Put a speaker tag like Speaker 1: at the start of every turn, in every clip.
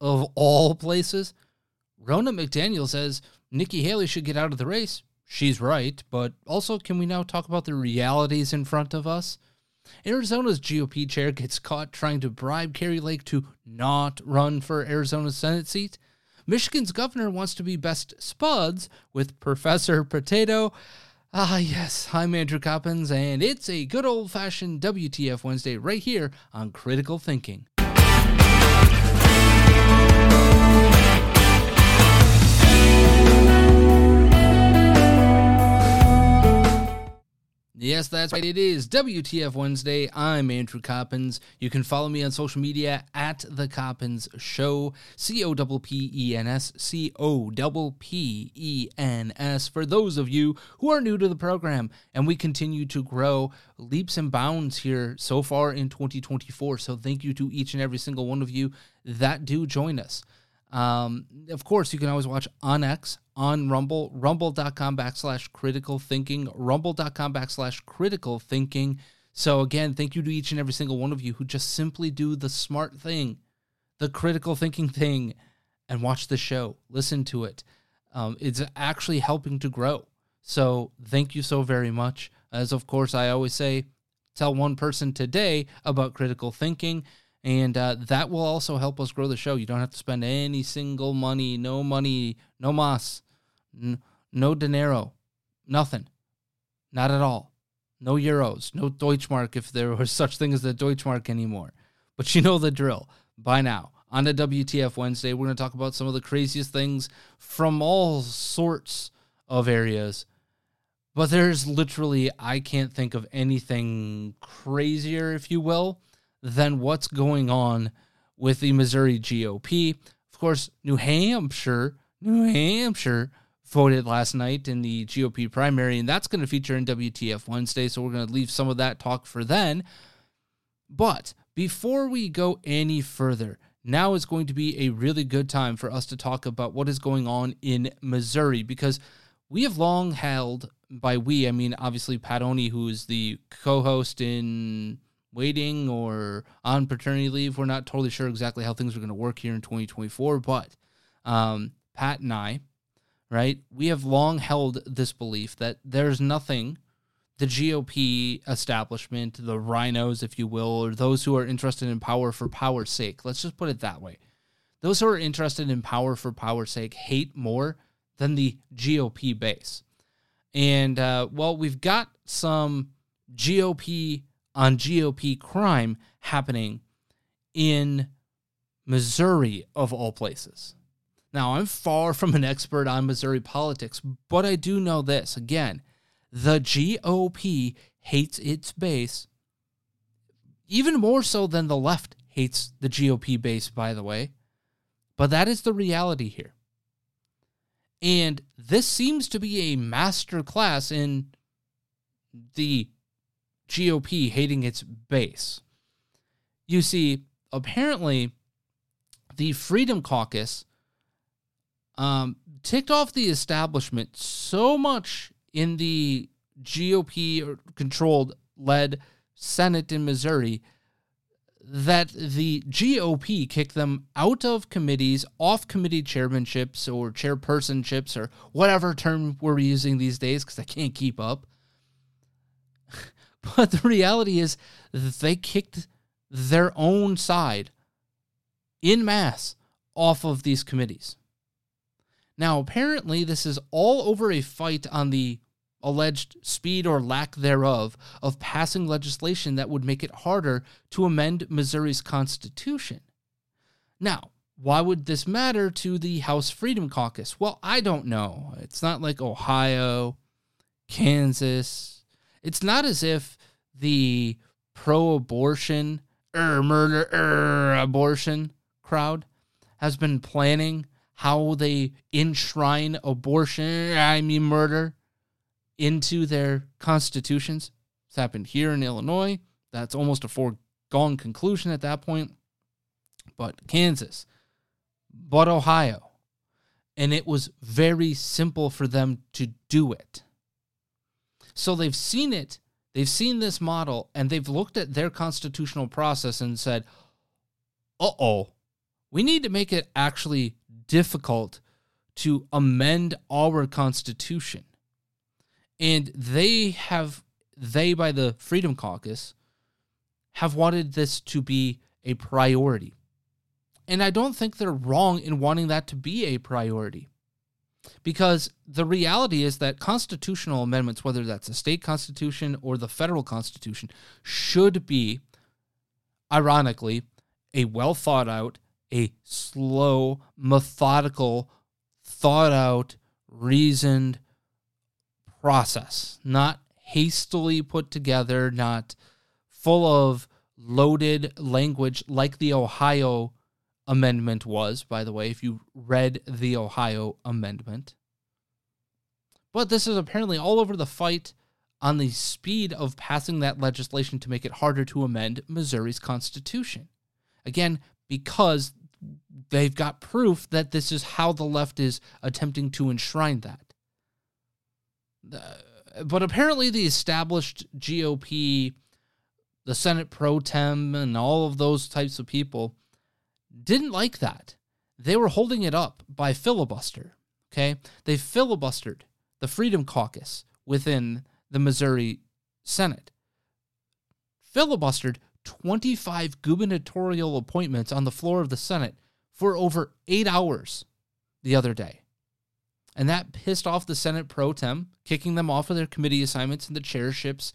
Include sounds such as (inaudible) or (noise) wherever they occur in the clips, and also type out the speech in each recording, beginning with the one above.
Speaker 1: of all places. Ronna McDaniel says Nikki Haley should get out of the race. She's right, but also, can we now talk about the realities in front of us? Arizona's GOP chair gets caught trying to bribe Kari Lake to not run for Arizona's Senate seat. Michigan's governor wants to be best spuds with Professor Potato. Ah, yes, I'm Andrew Coppens, and it's a good old fashioned WTF Wednesday right here on Critical Thinking. Yes, that's right. It is WTF Wednesday. I'm Andrew Coppens. You can follow me on social media at The Coppens Show. C O P P E N S. C O P E N S. For those of you who are new to the program, and we continue to grow leaps and bounds here so far in 2024. So thank you to each and every single one of you that do join us. Um, of course, you can always watch on X, on Rumble, rumble.com backslash critical thinking, rumble.com backslash critical thinking. So, again, thank you to each and every single one of you who just simply do the smart thing, the critical thinking thing, and watch the show, listen to it. Um, it's actually helping to grow. So, thank you so very much. As of course, I always say, tell one person today about critical thinking and uh, that will also help us grow the show. You don't have to spend any single money, no money, no mas, n- no dinero, nothing, not at all. No euros, no Deutschmark if there was (laughs) such thing as the Deutschmark anymore. But you know the drill by now. On the WTF Wednesday, we're going to talk about some of the craziest things from all sorts of areas. But there's literally, I can't think of anything crazier, if you will, than what's going on with the Missouri GOP. Of course, New Hampshire, New Hampshire voted last night in the GOP primary, and that's going to feature in WTF Wednesday. So we're going to leave some of that talk for then. But before we go any further, now is going to be a really good time for us to talk about what is going on in Missouri because we have long held, by we, I mean obviously Pat Oney, who is the co host in waiting or on paternity leave. We're not totally sure exactly how things are going to work here in 2024, but um, Pat and I, right, we have long held this belief that there's nothing the GOP establishment, the rhinos, if you will, or those who are interested in power for power's sake, let's just put it that way. Those who are interested in power for power's sake hate more than the GOP base. And uh, well, we've got some GOP on GOP crime happening in Missouri, of all places. Now, I'm far from an expert on Missouri politics, but I do know this. Again, the GOP hates its base even more so than the left hates the GOP base, by the way. But that is the reality here. And this seems to be a master class in the GOP hating its base. You see, apparently, the Freedom Caucus um, ticked off the establishment so much in the GOP controlled led Senate in Missouri that the GOP kicked them out of committees, off committee chairmanships or chairpersonships or whatever term we're using these days because I can't keep up. But the reality is that they kicked their own side in mass off of these committees. Now, apparently, this is all over a fight on the alleged speed or lack thereof of passing legislation that would make it harder to amend Missouri's constitution. Now, why would this matter to the House Freedom Caucus? Well, I don't know. It's not like Ohio, Kansas. It's not as if the pro abortion er, murder er, abortion crowd has been planning how they enshrine abortion, I mean murder, into their constitutions. It's happened here in Illinois. That's almost a foregone conclusion at that point. But Kansas, but Ohio. And it was very simple for them to do it. So they've seen it, they've seen this model, and they've looked at their constitutional process and said, uh oh, we need to make it actually difficult to amend our constitution. And they have, they by the Freedom Caucus, have wanted this to be a priority. And I don't think they're wrong in wanting that to be a priority. Because the reality is that constitutional amendments, whether that's a state constitution or the federal constitution, should be, ironically, a well thought out, a slow, methodical, thought out, reasoned process, not hastily put together, not full of loaded language like the Ohio amendment was, by the way, if you read the Ohio amendment. But this is apparently all over the fight on the speed of passing that legislation to make it harder to amend Missouri's constitution. Again, because they've got proof that this is how the left is attempting to enshrine that. Uh, but apparently, the established GOP, the Senate pro tem, and all of those types of people didn't like that. They were holding it up by filibuster. Okay. They filibustered the Freedom Caucus within the Missouri Senate, filibustered 25 gubernatorial appointments on the floor of the Senate for over eight hours the other day. And that pissed off the Senate pro tem, kicking them off of their committee assignments and the chairships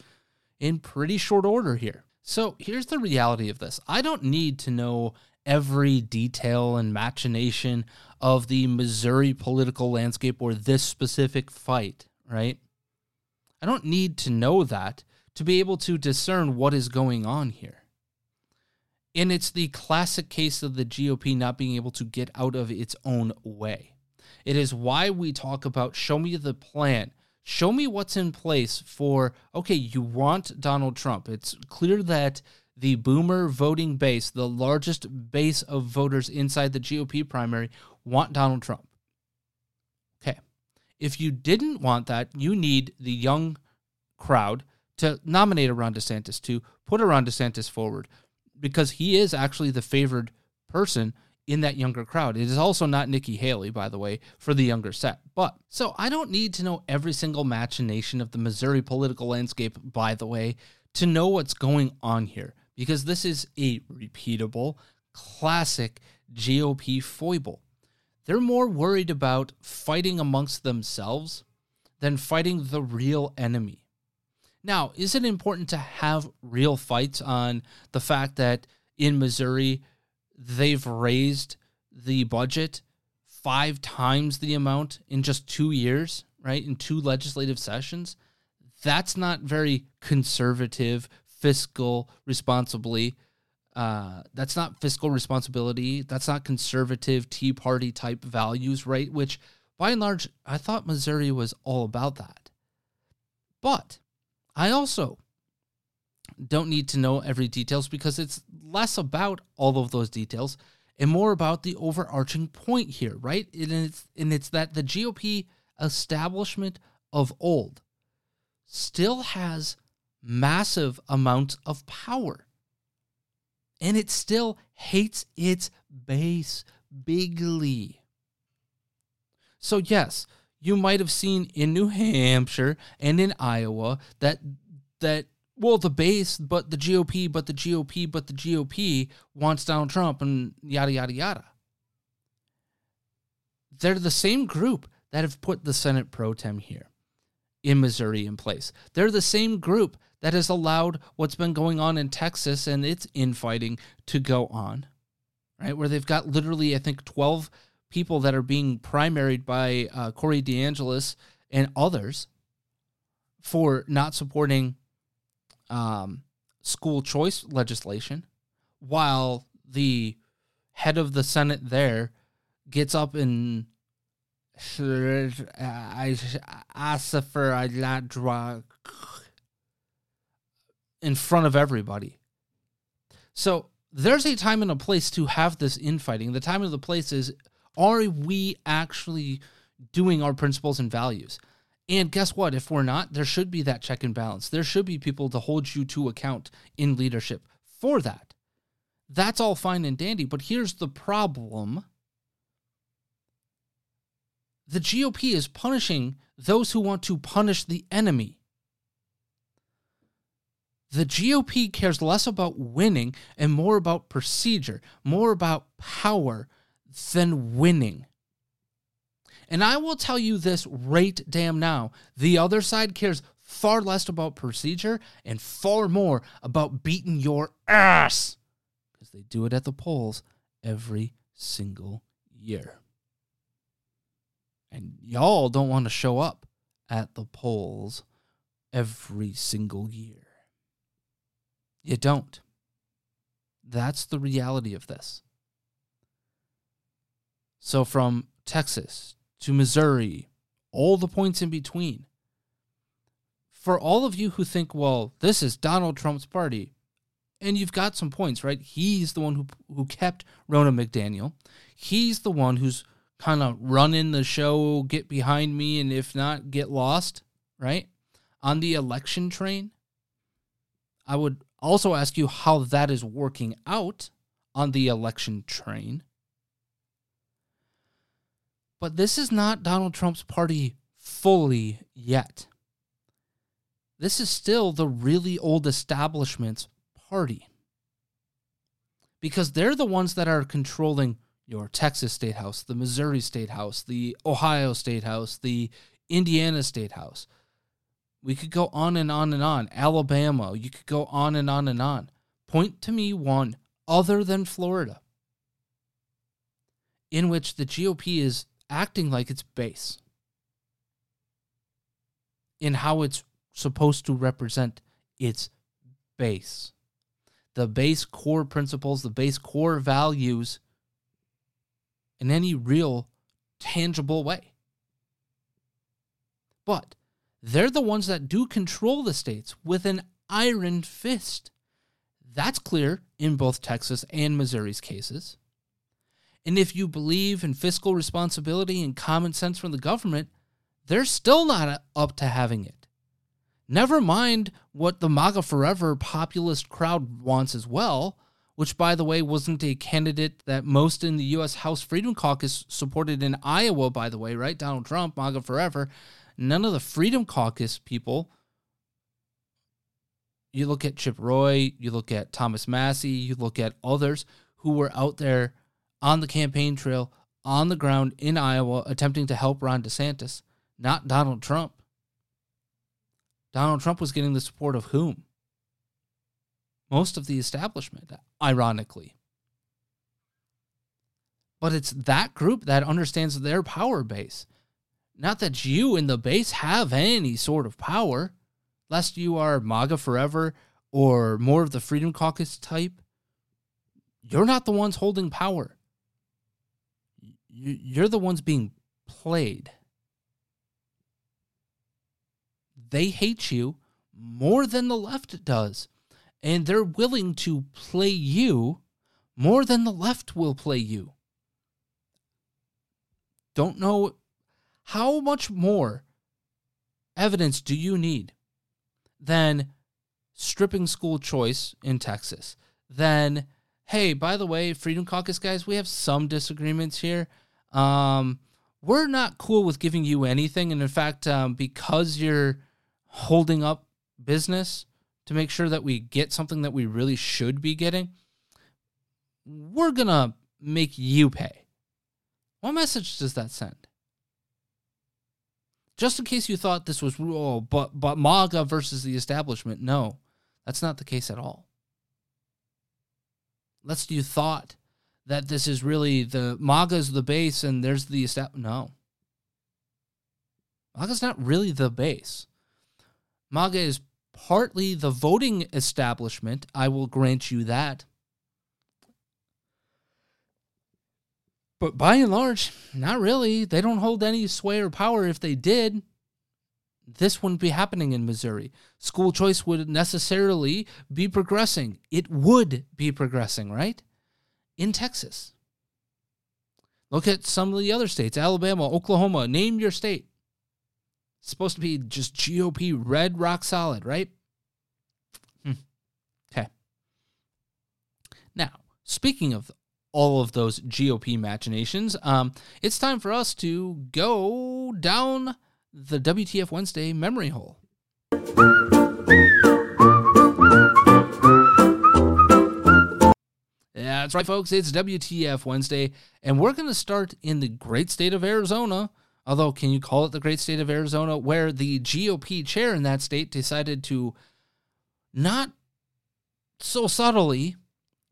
Speaker 1: in pretty short order here. So here's the reality of this I don't need to know every detail and machination of the Missouri political landscape or this specific fight, right? I don't need to know that to be able to discern what is going on here. And it's the classic case of the GOP not being able to get out of its own way. It is why we talk about show me the plan. Show me what's in place for, okay, you want Donald Trump. It's clear that the boomer voting base, the largest base of voters inside the GOP primary, want Donald Trump. Okay. If you didn't want that, you need the young crowd to nominate a Ron DeSantis, to put a Ron DeSantis forward, because he is actually the favored person in that younger crowd. It is also not Nikki Haley, by the way, for the younger set. But so I don't need to know every single machination of the Missouri political landscape, by the way, to know what's going on here because this is a repeatable, classic GOP foible. They're more worried about fighting amongst themselves than fighting the real enemy. Now, is it important to have real fights on the fact that in Missouri, they've raised the budget five times the amount in just two years, right? In two legislative sessions. That's not very conservative, fiscal responsibly. Uh, that's not fiscal responsibility. That's not conservative Tea Party type values, right? Which, by and large, I thought Missouri was all about that. But I also don't need to know every details because it's less about all of those details and more about the overarching point here, right? And it's and it's that the GOP establishment of old still has massive amounts of power. And it still hates its base bigly. So yes, you might have seen in New Hampshire and in Iowa that that well the base but the GOP but the GOP but the GOP wants Donald Trump and yada yada yada. They're the same group that have put the Senate pro tem here in Missouri in place. They're the same group that has allowed what's been going on in Texas and its infighting to go on. Right? Where they've got literally I think 12 people that are being primaried by uh, Corey DeAngelis and others for not supporting um, school choice legislation, while the head of the Senate there gets up and I ask for a lot drug in front of everybody. So there's a time and a place to have this infighting. The time and the place is are we actually doing our principles and values? And guess what? If we're not, there should be that check and balance. There should be people to hold you to account in leadership for that. That's all fine and dandy. But here's the problem the GOP is punishing those who want to punish the enemy. The GOP cares less about winning and more about procedure, more about power than winning. And I will tell you this right damn now the other side cares far less about procedure and far more about beating your ass because they do it at the polls every single year. And y'all don't want to show up at the polls every single year. You don't. That's the reality of this. So from Texas to Missouri, all the points in between. For all of you who think, well, this is Donald Trump's party, and you've got some points, right? He's the one who who kept Ronna McDaniel. He's the one who's kind of running the show, get behind me, and if not, get lost, right? On the election train. I would also ask you how that is working out on the election train. But this is not Donald Trump's party fully yet. This is still the really old establishment's party. Because they're the ones that are controlling your Texas State House, the Missouri State House, the Ohio State House, the Indiana State House. We could go on and on and on. Alabama, you could go on and on and on. Point to me one other than Florida in which the GOP is acting like it's base in how it's supposed to represent its base. The base core principles, the base core values in any real tangible way. But they're the ones that do control the states with an iron fist. That's clear in both Texas and Missouri's cases. And if you believe in fiscal responsibility and common sense from the government, they're still not up to having it. Never mind what the MAGA Forever populist crowd wants as well, which, by the way, wasn't a candidate that most in the U.S. House Freedom Caucus supported in Iowa, by the way, right? Donald Trump, MAGA Forever. None of the Freedom Caucus people. You look at Chip Roy, you look at Thomas Massie, you look at others who were out there on the campaign trail, on the ground in Iowa, attempting to help Ron DeSantis, not Donald Trump. Donald Trump was getting the support of whom? Most of the establishment, ironically. But it's that group that understands their power base. Not that you in the base have any sort of power, lest you are MAGA forever or more of the Freedom Caucus type. You're not the ones holding power you're the ones being played. They hate you more than the left does. and they're willing to play you more than the left will play you. Don't know how much more evidence do you need than stripping school choice in Texas? Then, hey, by the way, Freedom Caucus guys, we have some disagreements here. Um, we're not cool with giving you anything. And in fact, um, because you're holding up business to make sure that we get something that we really should be getting, we're going to make you pay. What message does that send? Just in case you thought this was oh, but but MAGA versus the establishment, no, that's not the case at all. Lest you thought that this is really the MAGA's the base and there's the establishment. No, MAGA's not really the base. MAGA is partly the voting establishment. I will grant you that. But by and large, not really. They don't hold any sway or power. If they did, this wouldn't be happening in Missouri. School choice would necessarily be progressing. It would be progressing, right? In Texas. Look at some of the other states Alabama, Oklahoma. Name your state. It's supposed to be just GOP red rock solid, right? Hmm. Okay. Now, speaking of all of those GOP machinations, um, it's time for us to go down the WTF Wednesday memory hole. That's right, folks. It's WTF Wednesday, and we're going to start in the great state of Arizona. Although, can you call it the great state of Arizona, where the GOP chair in that state decided to not so subtly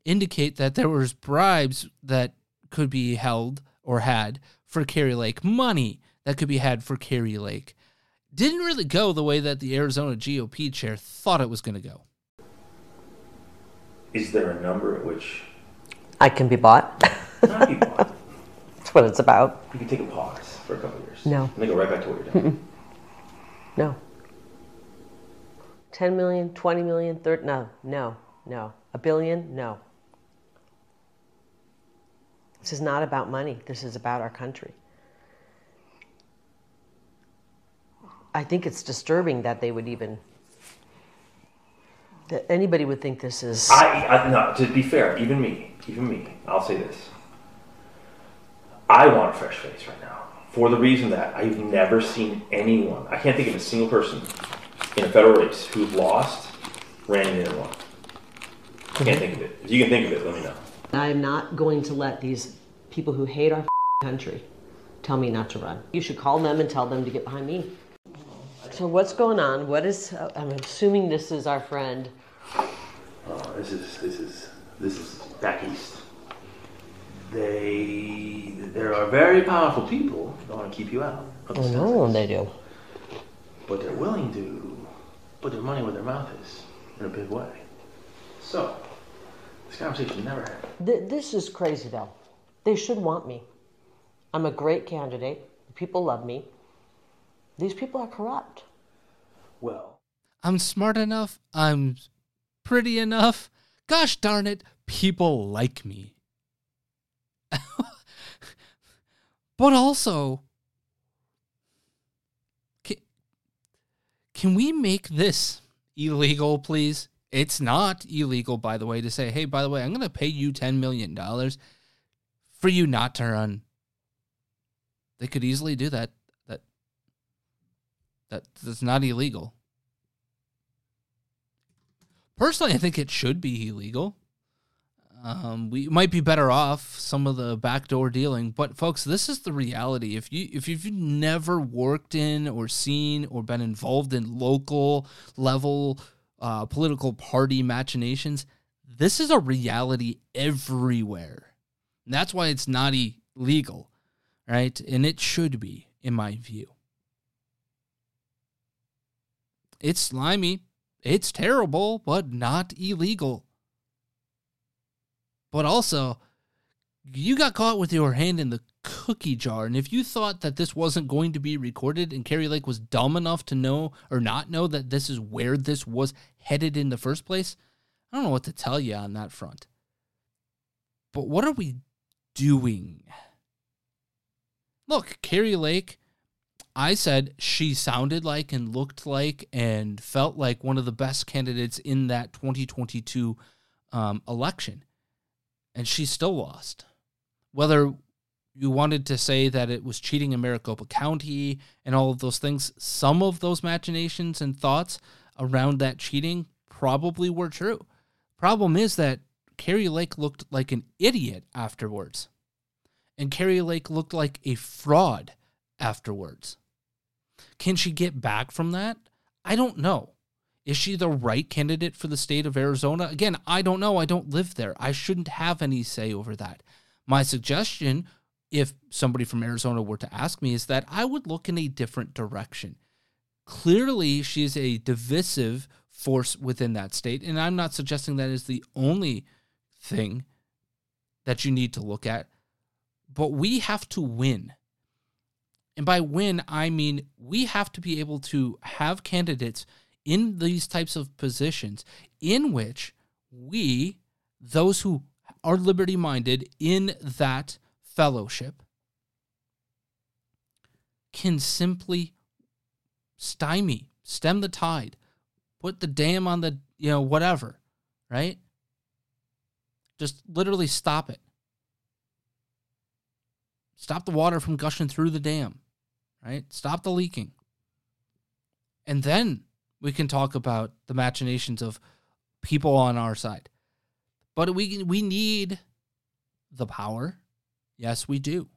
Speaker 1: indicate that there was bribes that could be held or had for Kari Lake, money that could be had for Kari Lake. Didn't really go the way that the Arizona GOP chair thought it was going to go.
Speaker 2: Is there a number at which
Speaker 3: I can be bought. (laughs)
Speaker 2: not be bought?
Speaker 3: That's what it's about.
Speaker 2: You can take a pause for a couple years.
Speaker 3: No.
Speaker 2: And then go right back to what you're doing.
Speaker 3: No. 10 million, 20 million, 30, no, no, no. A billion, no. This is not about money. This is about our country. I think it's disturbing that they would even, that anybody would think this is.
Speaker 2: I, I no, to be fair, even me, even me, I'll say this. I want a fresh face right now for the reason that I've never seen anyone. I can't think of a single person in a federal race who lost, ran in and won. I can't mm-hmm. think of it. If you can think of it, let me know.
Speaker 3: I am not going to let these people who hate our (laughs) country tell me not to run. You should call them and tell them to get behind me. So what's going on? What is? uh, I'm assuming this is our friend.
Speaker 2: Oh, this is this is this is back east. They there are very powerful people that want to keep you out.
Speaker 3: Oh no, they do.
Speaker 2: but they're willing to put their money where their mouth is in a big way. So, this conversation never happened.
Speaker 3: Th- this is crazy though. They should want me. I'm a great candidate. People love me. These people are corrupt.
Speaker 2: Well,
Speaker 1: I'm smart enough. I'm pretty enough. Gosh darn it, people like me. (laughs) but also, can, can we make this illegal, please? It's not illegal, by the way, to say, hey, by the way, I'm going to pay you $10 million for you not to run. They could easily do that. That, that that's not illegal. Personally, I think it should be illegal. Um, we might be better off some of the backdoor dealing, but folks, this is the reality. If you if you've never worked in or seen or been involved in local level uh, political party machinations, this is a reality everywhere. And that's why it's not illegal, right? And it should be, in my view. It's slimy. It's terrible, but not illegal. But also, you got caught with your hand in the cookie jar. And if you thought that this wasn't going to be recorded and Kari Lake was dumb enough to know or not know that this is where this was headed in the first place, I don't know what to tell you on that front. But what are we doing? Look, Kari Lake, I said she sounded like and looked like and felt like one of the best candidates in that 2022 um, election. And she still lost. Whether you wanted to say that it was cheating in Maricopa County and all of those things, some of those machinations and thoughts around that cheating probably were true. Problem is that Kari Lake looked like an idiot afterwards. And Kari Lake looked like a fraud afterwards. Can she get back from that? I don't know. Is she the right candidate for the state of Arizona? Again, I don't know. I don't live there. I shouldn't have any say over that. My suggestion, if somebody from Arizona were to ask me, is that I would look in a different direction. Clearly, she is a divisive force within that state. And I'm not suggesting that is the only thing that you need to look at, but we have to win. And by win, I mean we have to be able to have candidates in these types of positions in which we, those who are liberty minded in that fellowship, can simply stymie, stem the tide, put the dam on the, you know, whatever, right? Just literally stop it. Stop the water from gushing through the dam, right? Stop the leaking. And then we can talk about the machinations of people on our side. But we we need the power. Yes, we do.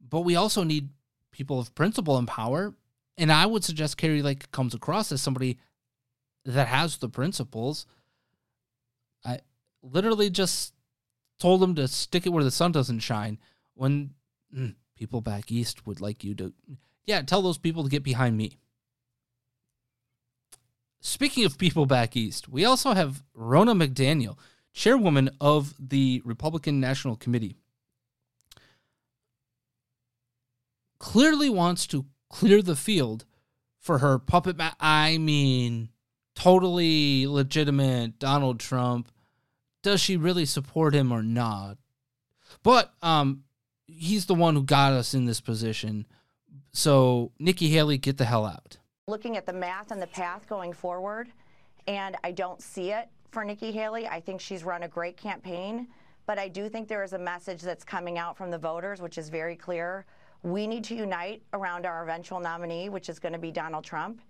Speaker 1: But we also need people of principle and power. And I would suggest Kari Lake comes across as somebody that has the principles. I literally just told them to stick it where the sun doesn't shine when mm, people back east would like you to yeah tell those people to get behind me speaking of people back east we also have ronna mcdaniel chairwoman of the republican national committee clearly wants to clear the field for her puppet ma- i mean totally legitimate donald trump does she really support him or not? But um, he's the one who got us in this position. So Nikki Haley, get the hell out.
Speaker 4: Looking at the math and the path going forward, and I don't see it for Nikki Haley. I think she's run a great campaign, but I do think there is a message that's coming out from the voters, which is very clear. We need to unite around our eventual nominee, which is going to be Donald Trump,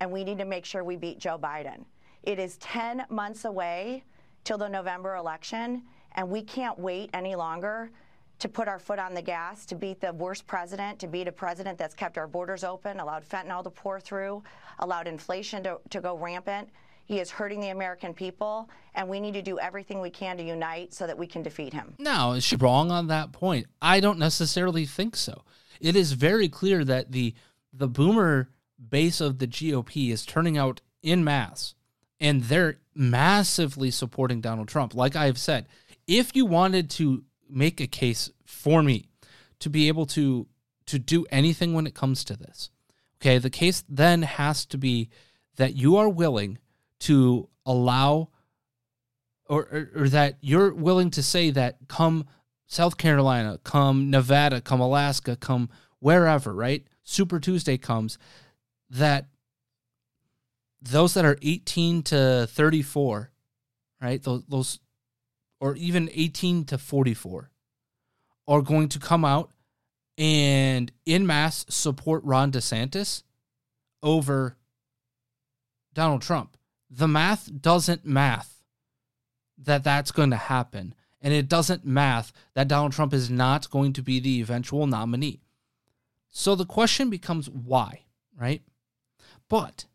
Speaker 4: and we need to make sure we beat Joe Biden. It is 10 months away till the November election, and we can't wait any longer to put our foot on the gas, to beat the worst president, to beat a president that's kept our borders open, allowed fentanyl to pour through, allowed inflation to, to go rampant. He is hurting the American people, and we need to do everything we can to unite so that we can defeat him.
Speaker 1: Now, is she wrong on that point? I don't necessarily think so. It is very clear that the the boomer base of the GOP is turning out in mass and they're massively supporting Donald Trump. Like I've said, if you wanted to make a case for me to be able to to do anything when it comes to this, okay, the case then has to be that you are willing to allow or, or, or that you're willing to say that come South Carolina, come Nevada, come Alaska, come wherever, right? Super Tuesday comes that those that are 18 to 34, right? Those, those or even 18 to 44 are going to come out and in mass support Ron DeSantis over Donald Trump. The math doesn't math that that's going to happen. And it doesn't math that Donald Trump is not going to be the eventual nominee. So the question becomes why, right? But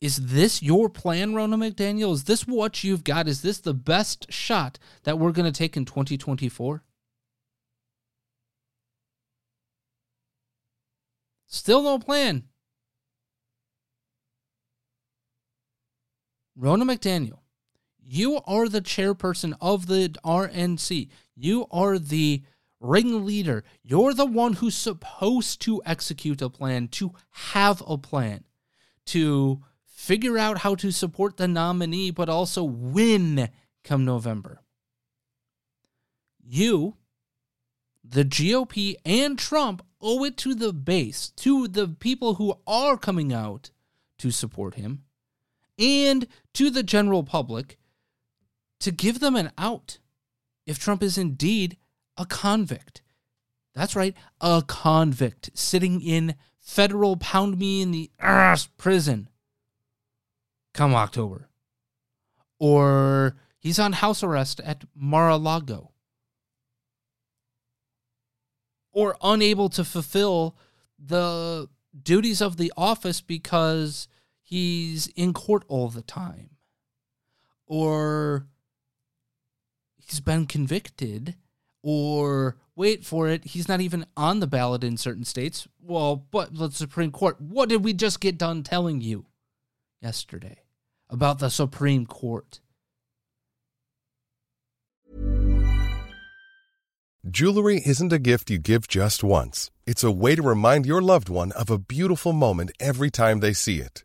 Speaker 1: is this your plan, Ronna McDaniel? Is this what you've got? Is this the best shot that we're going to take in 2024? Still no plan. Ronna McDaniel, you are the chairperson of the RNC. You are the ringleader. You're the one who's supposed to execute a plan, to have a plan, to figure out how to support the nominee, but also win come November. You, the GOP, and Trump owe it to the base, to the people who are coming out to support him, and to the general public to give them an out if Trump is indeed a convict. That's right, a convict sitting in federal pound me in the ass prison come October. Or he's on house arrest at Mar a Lago. Or unable to fulfill the duties of the office because he's in court all the time. Or he's been convicted. Or wait for it, he's not even on the ballot in certain states. Well, but the Supreme Court, what did we just get done telling you yesterday about the Supreme Court?
Speaker 5: Jewelry isn't a gift you give just once. It's a way to remind your loved one of a beautiful moment every time they see it.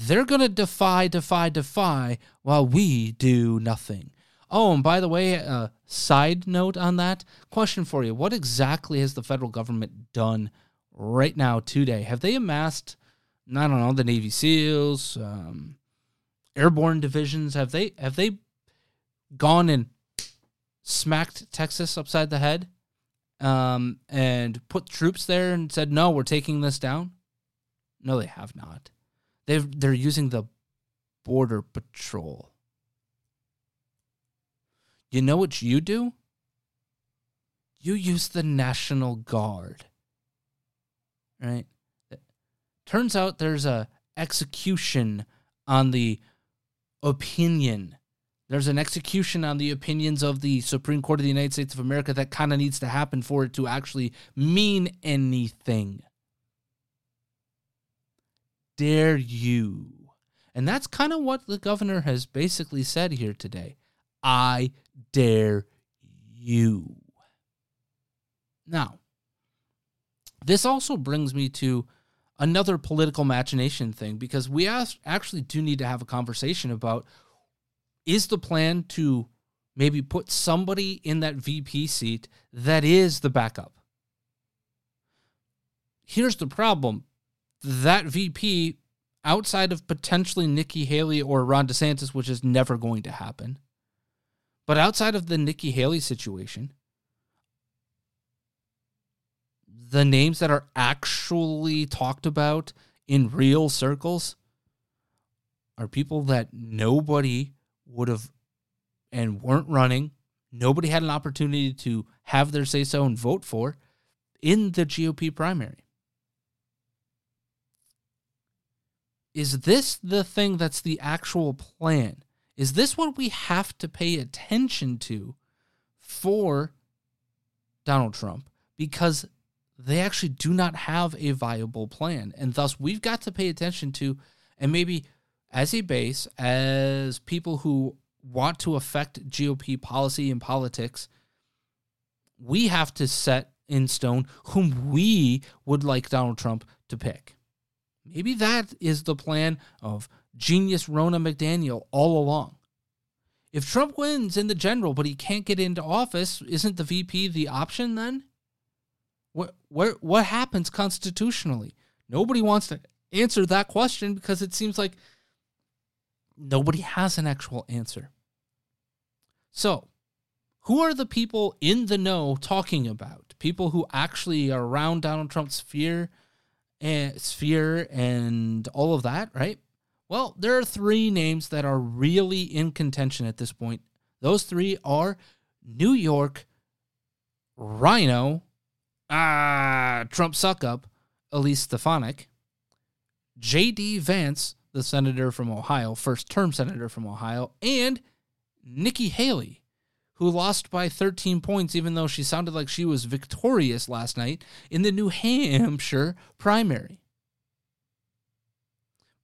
Speaker 1: They're going to defy, defy, defy while we do nothing. Oh, and by the way, a uh, side note on that question for you What exactly has the federal government done right now today? Have they amassed, I don't know, the Navy SEALs, um, airborne divisions? Have they have they gone and smacked Texas upside the head um, and put troops there and said, "No, we're taking this down"? No, they have not. They've they're using the border patrol. You know what you do? You use the National Guard. Right? Turns out there's a execution on the opinion. There's an execution on the opinions of the Supreme Court of the United States of America that kind of needs to happen for it to actually mean anything dare you? And that's kind of what the governor has basically said here today. I dare you. Now, this also brings me to another political machination thing because we actually do need to have a conversation about is the plan to maybe put somebody in that VP seat that is the backup? Here's the problem that VP outside of potentially Nikki Haley or Ron DeSantis, which is never going to happen, but outside of the Nikki Haley situation, the names that are actually talked about in real circles are people that nobody would have and weren't running. Nobody had an opportunity to have their say so and vote for in the GOP primary. Is this the thing that's the actual plan? Is this what we have to pay attention to for Donald Trump? Because they actually do not have a viable plan. And thus, we've got to pay attention to, and maybe as a base, as people who want to affect GOP policy and politics, we have to set in stone whom we would like Donald Trump to pick. Maybe that is the plan of genius Ronna McDaniel all along. If Trump wins in the general, but he can't get into office, isn't the VP the option then? What what what happens constitutionally? Nobody wants to answer that question because it seems like nobody has an actual answer. So, Who are the people in the know talking about? People who actually are around Donald Trump's sphere and sphere and all of that, right? Well, there are three names that are really in contention at this point. Those three are New York, RINO, ah, Trump suck up, Elise Stefanik, J.D. Vance, the senator from Ohio, first term senator from Ohio, and Nikki Haley, who lost by 13 points, even though she sounded like she was victorious last night in the New Hampshire primary.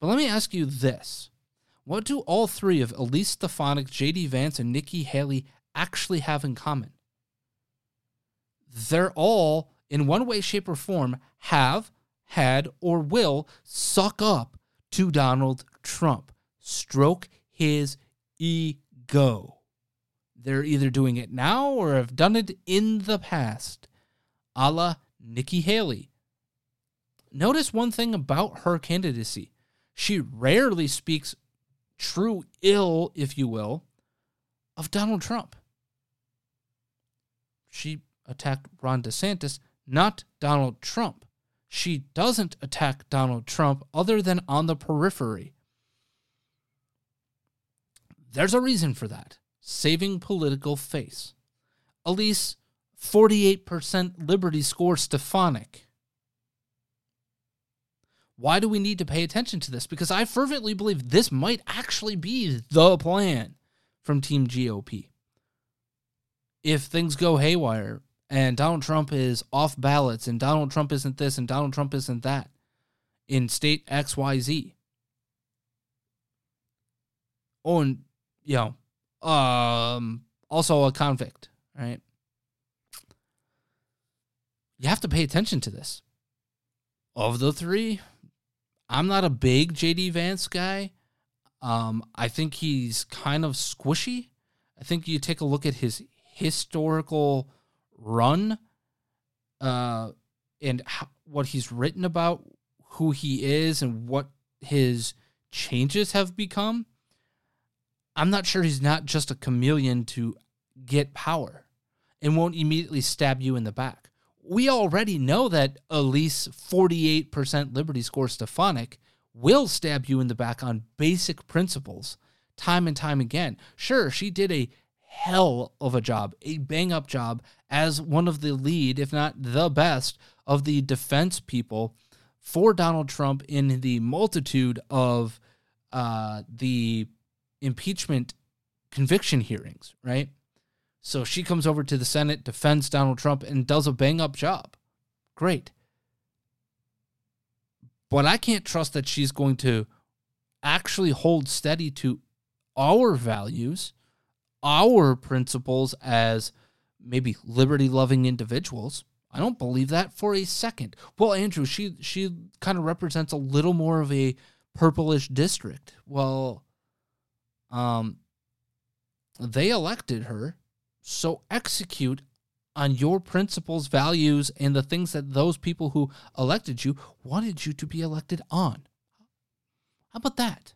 Speaker 1: But let me ask you this What do all three of Elise Stefanik, JD Vance, and Nikki Haley actually have in common? They're all, in one way, shape, or form, have, had, or will suck up to Donald Trump, stroke his ego. They're either doing it now or have done it in the past, a la Nikki Haley. Notice one thing about her candidacy. She rarely speaks true ill, if you will, of Donald Trump. She attacked Ron DeSantis, not Donald Trump. She doesn't attack Donald Trump other than on the periphery. There's a reason for that saving political face. Elise, 48% Liberty score Stefanik. Why do we need to pay attention to this? Because I fervently believe this might actually be the plan from Team GOP. If things go haywire and Donald Trump is off ballots and Donald Trump isn't this and Donald Trump isn't that in state XYZ. Oh, and, you know, um, also a convict, right? You have to pay attention to this. Of the three, I'm not a big JD Vance guy. Um, I think he's kind of squishy. I think you take a look at his historical run uh, and how, what he's written about, who he is, and what his changes have become. I'm not sure he's not just a chameleon to get power and won't immediately stab you in the back. We already know that Elise 48% Liberty score Stefanik will stab you in the back on basic principles time and time again. Sure, she did a hell of a job, a bang up job as one of the lead, if not the best, of the defense people for Donald Trump in the multitude of uh, the impeachment conviction hearings, right? So she comes over to the Senate, defends Donald Trump, and does a bang up job. Great. But I can't trust that she's going to actually hold steady to our values, our principles as maybe liberty loving individuals. I don't believe that for a second. Well, Andrew, she she kind of represents a little more of a purplish district. Well, um, they elected her, so execute on your principles, values, and the things that those people who elected you wanted you to be elected on. How about that?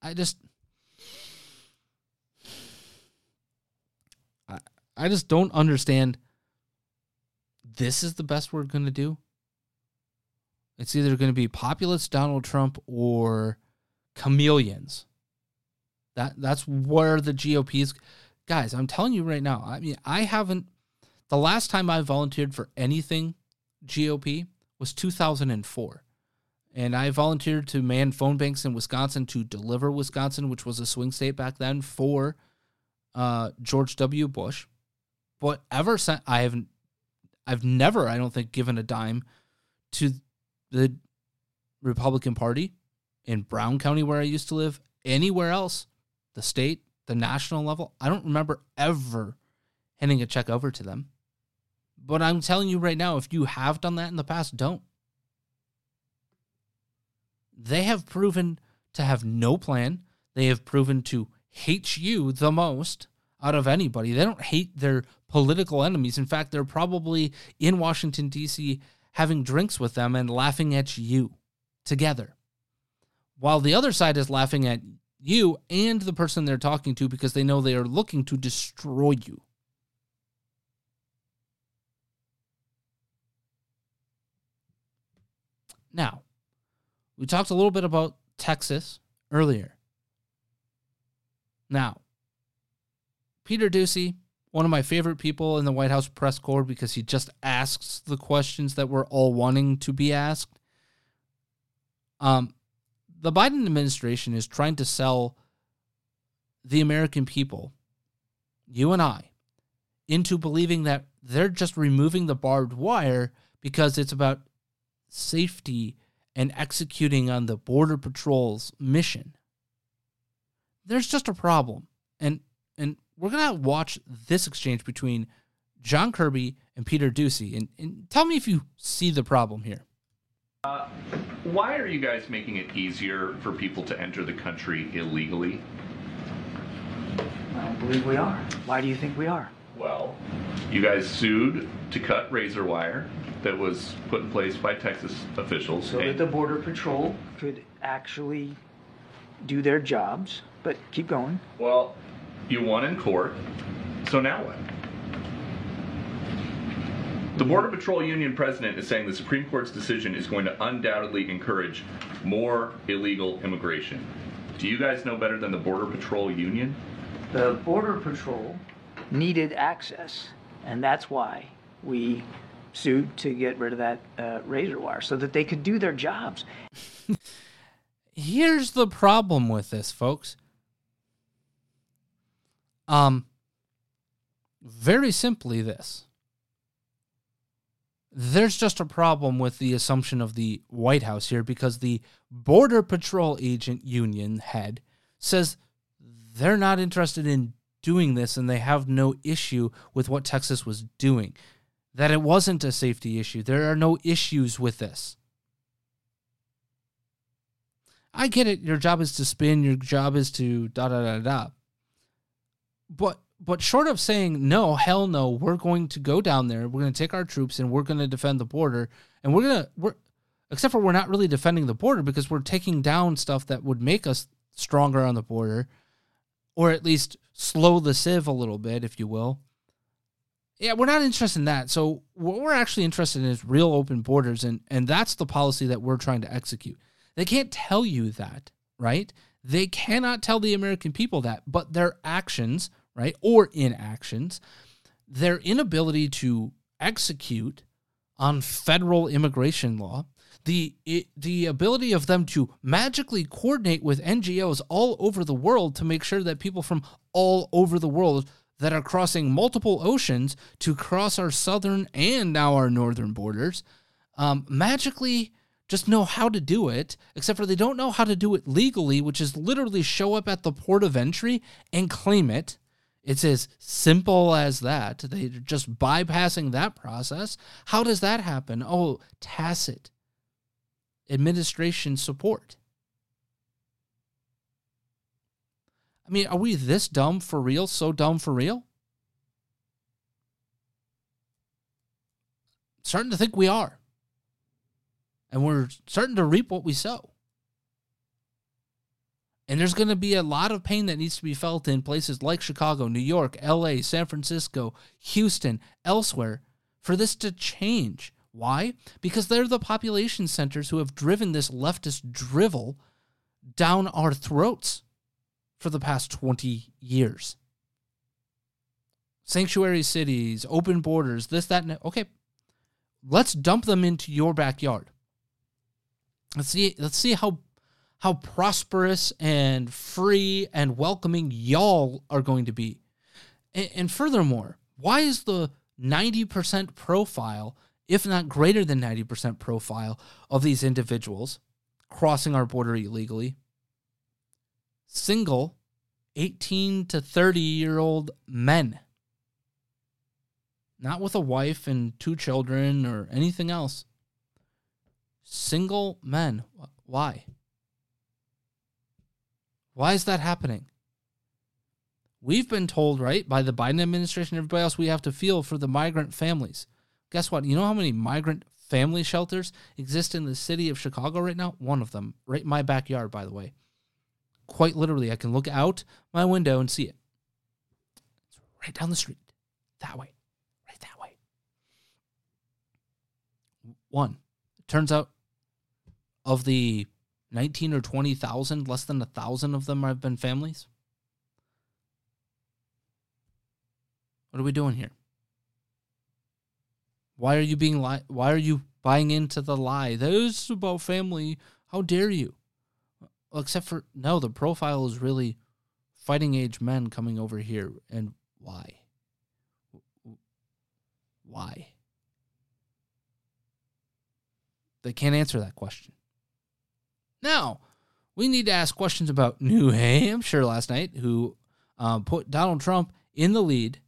Speaker 1: I just I, I just don't understand this is the best we're going to do it's either going to be populist Donald Trump or chameleons. That that's where the GOP is. Guys, I'm telling you right now. I mean, I haven't. The last time I volunteered for anything GOP was 2004. And I volunteered to man phone banks in Wisconsin to deliver Wisconsin, which was a swing state back then, for uh, George W. Bush. But ever since I haven't, I've never, I don't think, given a dime to the Republican Party in Brown County, where I used to live, anywhere else, the state, the national level, I don't remember ever handing a check over to them. But I'm telling you right now, if you have done that in the past, don't. They have proven to have no plan. They have proven to hate you the most out of anybody. They don't hate their political enemies. In fact, they're probably in Washington, D.C., having drinks with them and laughing at you together. while the other side is laughing at you and the person they're talking to because they know they are looking to destroy you. Now, we talked a little bit about Texas earlier. Now, Peter Doocy, one of my favorite people in the White House press corps because he just asks the questions that we're all wanting to be asked. Um, the Biden administration is trying to sell the American people, you and I, into believing that they're just removing the barbed wire because it's about safety and executing on the Border Patrol's mission. There's just a problem. And we're gonna watch this exchange between John Kirby and Peter Doocy. And, and tell me if you see the problem here.
Speaker 6: Uh, why are you guys making it easier for people to enter the country illegally?
Speaker 7: I don't believe we are. Why do you think we are?
Speaker 6: Well, you guys sued to cut razor wire that was put in place by Texas officials.
Speaker 7: So that the Border Patrol could actually do their jobs. But keep going.
Speaker 6: Well, you won in court. So now what? The Border Patrol Union president is saying the Supreme Court's decision is going to undoubtedly encourage more illegal immigration. Do you guys know better than the Border Patrol Union?
Speaker 7: The Border Patrol needed access, and that's why we sued to get rid of that uh, razor wire so that they could do their jobs. (laughs)
Speaker 1: Here's the problem with this, folks. Um, very simply, this. There's just a problem with the assumption of the White House here because the Border Patrol agent union head says they're not interested in doing this and they have no issue with what Texas was doing. That it wasn't a safety issue. There are no issues with this. I get it. Your job is to spin, your job is to da da da da. But but short of saying no, hell no, we're going to go down there. We're going to take our troops and we're going to defend the border. And we're going to we're except for we're not really defending the border because we're taking down stuff that would make us stronger on the border or at least slow the sieve a little bit, if you will. Yeah, we're not interested in that. So what we're actually interested in is real open borders and and that's the policy that we're trying to execute. They can't tell you that, right? They cannot tell the American people that, but their actions right? Or inactions, their inability to execute on federal immigration law, the it, the ability of them to magically coordinate with NGOs all over the world to make sure that people from all over the world that are crossing multiple oceans to cross our southern and now our northern borders um, magically just know how to do it, except for they don't know how to do it legally, which is literally show up at the port of entry and claim it it's as simple as that. They're just bypassing that process. How does that happen? Oh, tacit administration support. I mean, are we this dumb for real? So dumb for real? Starting to think we are. And we're starting to reap what we sow. And there's going to be a lot of pain that needs to be felt in places like Chicago, New York, LA, San Francisco, Houston, elsewhere for this to change. Why? Because they're the population centers who have driven this leftist drivel down our throats for the past 20 years. Sanctuary cities, open borders, this, that, and okay. Let's dump them into your backyard. Let's see, let's see how how prosperous and free and welcoming y'all are going to be. And, furthermore, why is the 90% profile, if not greater than 90% profile, of these individuals crossing our border illegally single 18 to 30 year old men? Not with a wife and two children or anything else. Single men. Why? Why is that happening? We've been told, right, by the Biden administration and everybody else, we have to feel for the migrant families. Guess what? You know how many migrant family shelters exist in the city of Chicago right now. One of them, right in my backyard, by the way. Quite literally, I can look out my window and see it. It's right down the street, that way, right that way. One. It turns out of the 19 or 20,000, less than a thousand of them have been families. What are we doing here? Why are you being li- why are you buying into the lie? That is about family. How dare you? Well, except for no, the profile is really fighting age men coming over here and why? Why? They can't answer that question. Now, we need to ask questions about New Hampshire last night, who um, put Donald Trump in the lead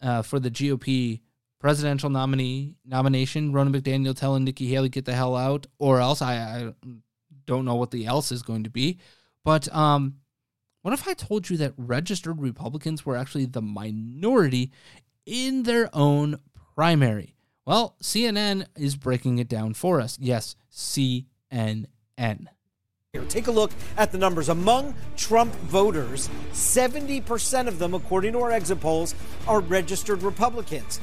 Speaker 1: uh, for the GOP presidential nominee nomination. Ronna McDaniel telling Nikki Haley get the hell out, or else I, I don't know what the else is going to be. But um, what if I told you that registered Republicans were actually the minority in their own primary? Well, CNN is breaking it down for us. Yes, CNN.
Speaker 8: Here, take a look at the numbers. Among Trump voters, 70% of them, according to our exit polls, are registered Republicans.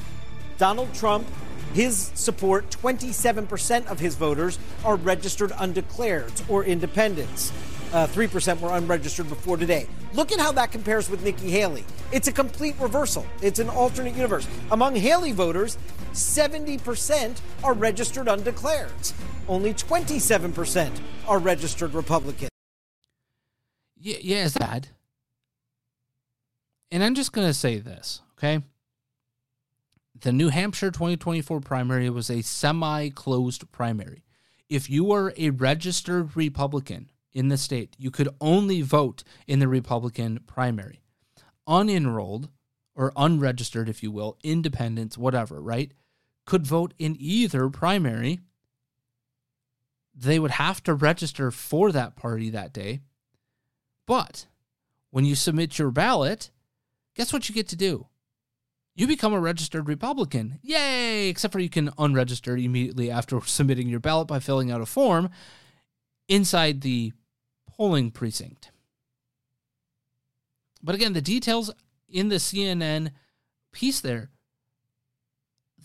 Speaker 8: Donald Trump, his support, 27% of his voters are registered undeclared or independents. Uh, 3% were unregistered before today. Look at how that compares with Nikki Haley. It's a complete reversal. It's an alternate universe. Among Haley voters, 70% are registered undeclared. Only 27% are registered Republicans.
Speaker 1: Yeah, yeah, it's bad. And I'm just going to say this, okay? The New Hampshire 2024 primary was a semi closed primary. If you were a registered Republican in the state, you could only vote in the Republican primary. Unenrolled or unregistered, if you will, independents, whatever, right, could vote in either primary. They would have to register for that party that day. But when you submit your ballot, guess what you get to do? You become a registered Republican. Yay! Except for you can unregister immediately after (laughs) submitting your ballot by filling out a form inside the polling precinct. But again, the details in the CNN piece there,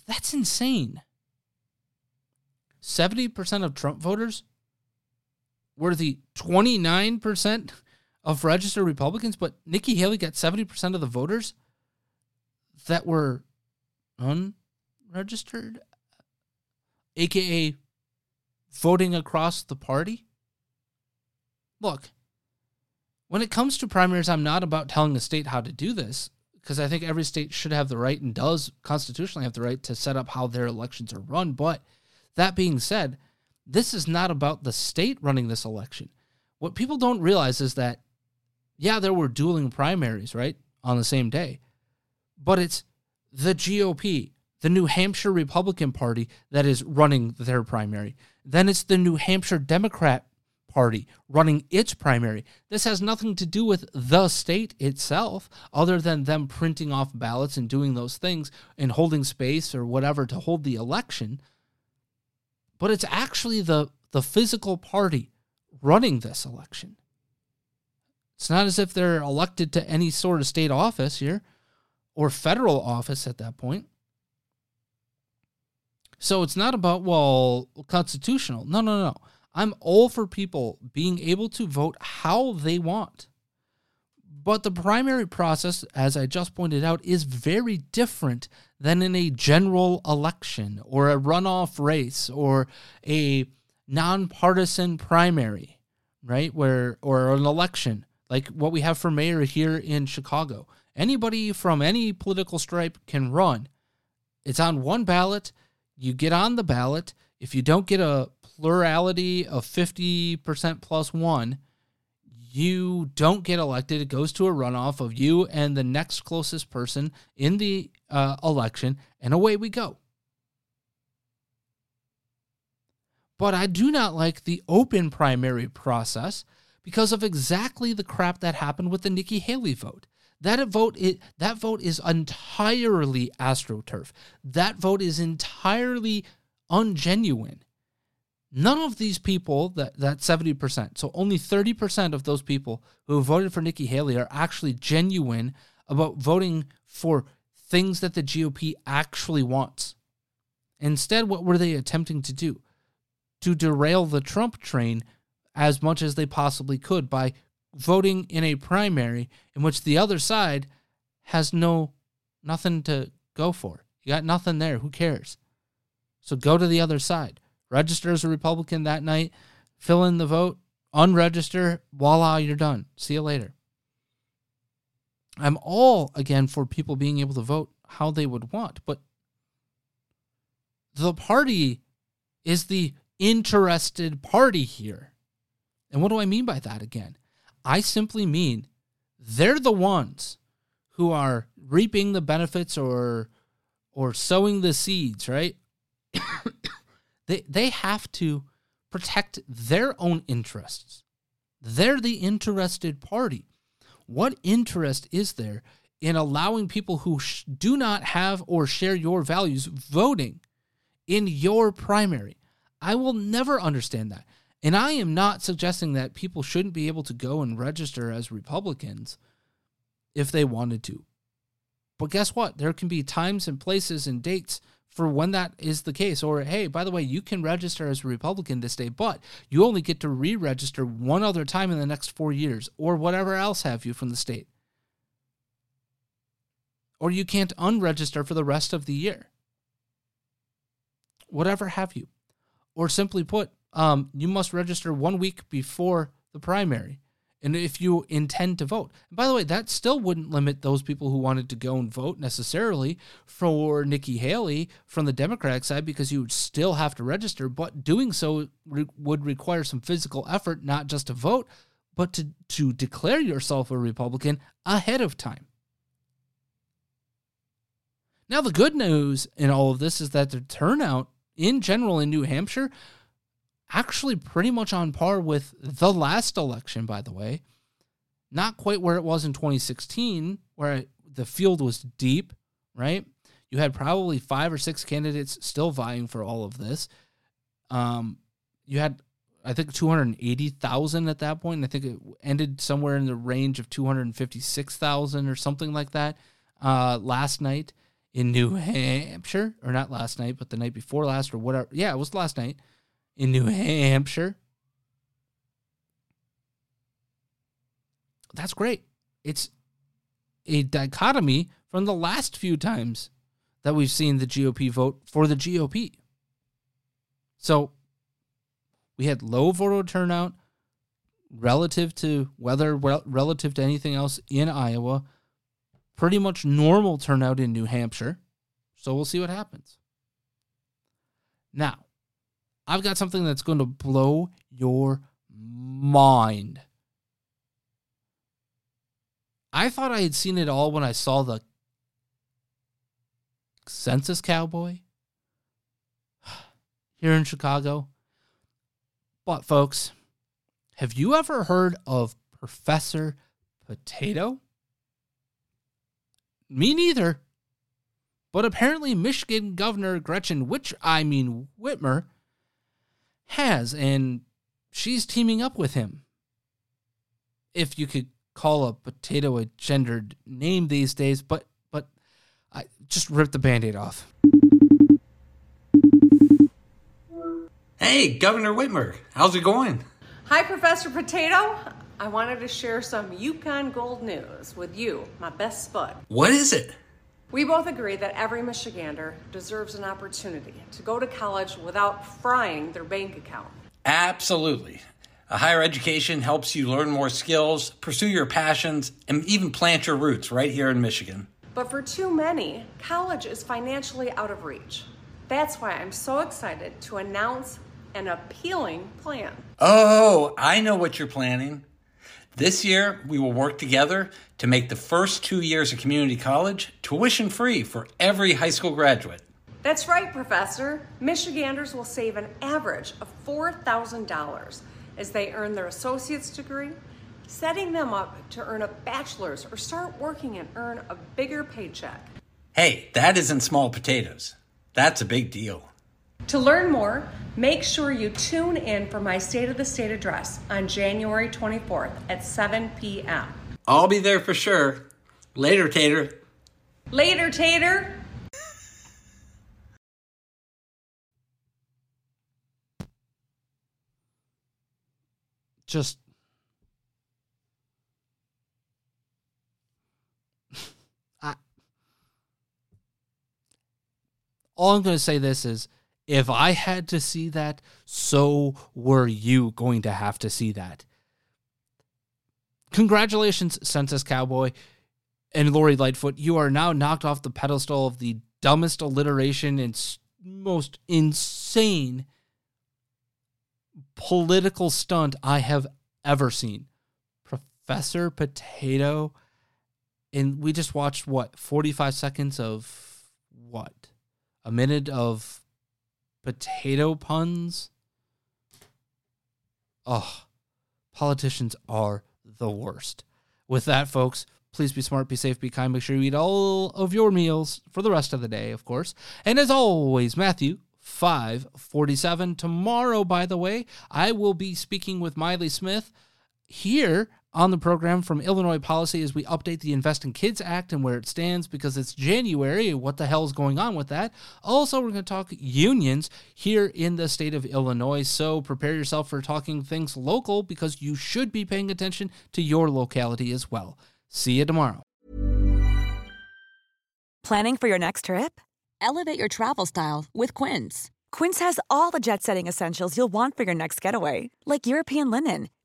Speaker 1: that's insane. 70% of Trump voters were the 29% of registered Republicans, but Nikki Haley got 70% of the voters that were unregistered, aka voting across the party. Look, when it comes to primaries, I'm not about telling the state how to do this because I think every state should have the right and does constitutionally have the right to set up how their elections are run. But that being said, this is not about the state running this election. What people don't realize is that, yeah, there were dueling primaries, right, on the same day, but it's the GOP, the New Hampshire Republican Party, that is running their primary. Then it's the New Hampshire Democrat Party running its primary. This has nothing to do with the state itself, other than them printing off ballots and doing those things and holding space or whatever to hold the election. But it's actually the, the physical party running this election. It's not as if they're elected to any sort of state office here or federal office at that point. So it's not about, well, constitutional. No, no, no. I'm all for people being able to vote how they want. But the primary process, as I just pointed out, is very different than in a general election or a runoff race or a nonpartisan primary, right? Where or an election like what we have for mayor here in Chicago. Anybody from any political stripe can run. It's on one ballot. You get on the ballot. If you don't get a plurality of 50% plus one, you don't get elected. It goes to a runoff of you and the next closest person in the uh, election, and away we go. But I do not like the open primary process because of exactly the crap that happened with the Nikki Haley vote. That vote, it, that vote is entirely astroturf. That vote is entirely ungenuine. None of these people, that, that 70%, so only 30% of those people who voted for Nikki Haley are actually genuine about voting for things that the GOP actually wants. Instead, what were they attempting to do? To derail the Trump train as much as they possibly could by voting in a primary in which the other side has no nothing to go for. You got nothing there. Who cares? So go to the other side. Register as a Republican that night, fill in the vote, unregister, voila, you're done. See you later. I'm all again for people being able to vote how they would want, but the party is the interested party here. And what do I mean by that again? I simply mean they're the ones who are reaping the benefits or or sowing the seeds, right? (coughs) they they have to protect their own interests. They're the interested party. What interest is there in allowing people who sh- do not have or share your values voting in your primary? I will never understand that. And I am not suggesting that people shouldn't be able to go and register as Republicans if they wanted to. But guess what? There can be times and places and dates for when that is the case. Or, hey, by the way, you can register as a Republican this day, but you only get to re register one other time in the next four years, or whatever else have you from the state. Or you can't unregister for the rest of the year. Whatever have you. Or simply put, um, you must register one week before the primary. And if you intend to vote, and by the way, that still wouldn't limit those people who wanted to go and vote necessarily for Nikki Haley from the Democratic side because you would still have to register, but doing so re- would require some physical effort, not just to vote, but to, to declare yourself a Republican ahead of time. Now, the good news in all of this is that the turnout in general in New Hampshire actually pretty much on par with the last election, by the way. Not quite where it was in 2016, where the field was deep, right? You had probably five or six candidates still vying for all of this. Um, you had, I think, 280,000 at that point. And I think it ended somewhere in the range of 256,000 or something like that uh, last night in New Hampshire, or not last night, but the night before last, or whatever. Yeah, it was last night in New Hampshire. That's great. It's a dichotomy from the last few times that we've seen the GOP vote for the GOP. So we had low voter turnout relative to whether relative to anything else in Iowa, pretty much normal turnout in New Hampshire. So we'll see what happens. Now, I've got something that's going to blow your mind. I thought I had seen it all when I saw the Census Cowboy (sighs) here in Chicago. But, folks, have you ever heard of Professor Potato? Me neither. But apparently, Michigan Governor Gretchen, which I mean Whitmer, has, and she's teaming up with him. If you could call a potato a gendered name these days, but but I just ripped the band-aid off.
Speaker 9: Hey, Governor Whitmer, how's it going?
Speaker 10: Hi, Professor Potato. I wanted to share some Yukon Gold news with you, my best spud.
Speaker 9: What is it?
Speaker 10: We both agree that every Michigander deserves an opportunity to go to college without frying their bank account.
Speaker 9: Absolutely. A higher education helps you learn more skills, pursue your passions, and even plant your roots right here in Michigan.
Speaker 10: But for too many, college is financially out of reach. That's why I'm so excited to announce an appealing plan.
Speaker 9: Oh, I know what you're planning. This year, we will work together to make the first two years of community college tuition free for every high school graduate.
Speaker 10: That's right, Professor. Michiganders will save an average of $4,000 as they earn their associate's degree, setting them up to earn a bachelor's or start working and earn a bigger paycheck.
Speaker 9: Hey, that isn't small potatoes. That's a big deal.
Speaker 10: To learn more, make sure you tune in for my State of the State address on January 24th at 7 p.m.
Speaker 9: I'll be there for sure. Later, Tater.
Speaker 10: Later, Tater!
Speaker 1: Just. (laughs) I. All I'm going to say this is if I had to see that, so were you going to have to see that. Congratulations, Census Cowboy and Lori Lightfoot. You are now knocked off the pedestal of the dumbest alliteration and most insane political stunt I have ever seen. Professor Potato. And we just watched what, 45 seconds of what? A minute of potato puns? Oh, politicians are the worst. With that, folks, please be smart, be safe, be kind. Make sure you eat all of your meals for the rest of the day, of course. And as always, Matthew 547. Tomorrow, by the way, I will be speaking with Mailee Smith here on the program from Illinois Policy as we update the Invest in Kids Act and where it stands because it's January. What the hell is going on with that? Also, we're going to talk unions here in the state of Illinois. So prepare yourself for talking things local because you should be paying attention to your locality as well. See you tomorrow.
Speaker 11: Planning for your next trip? Elevate your travel style with Quince. Quince has all the jet setting essentials you'll want for your next getaway, like European linen,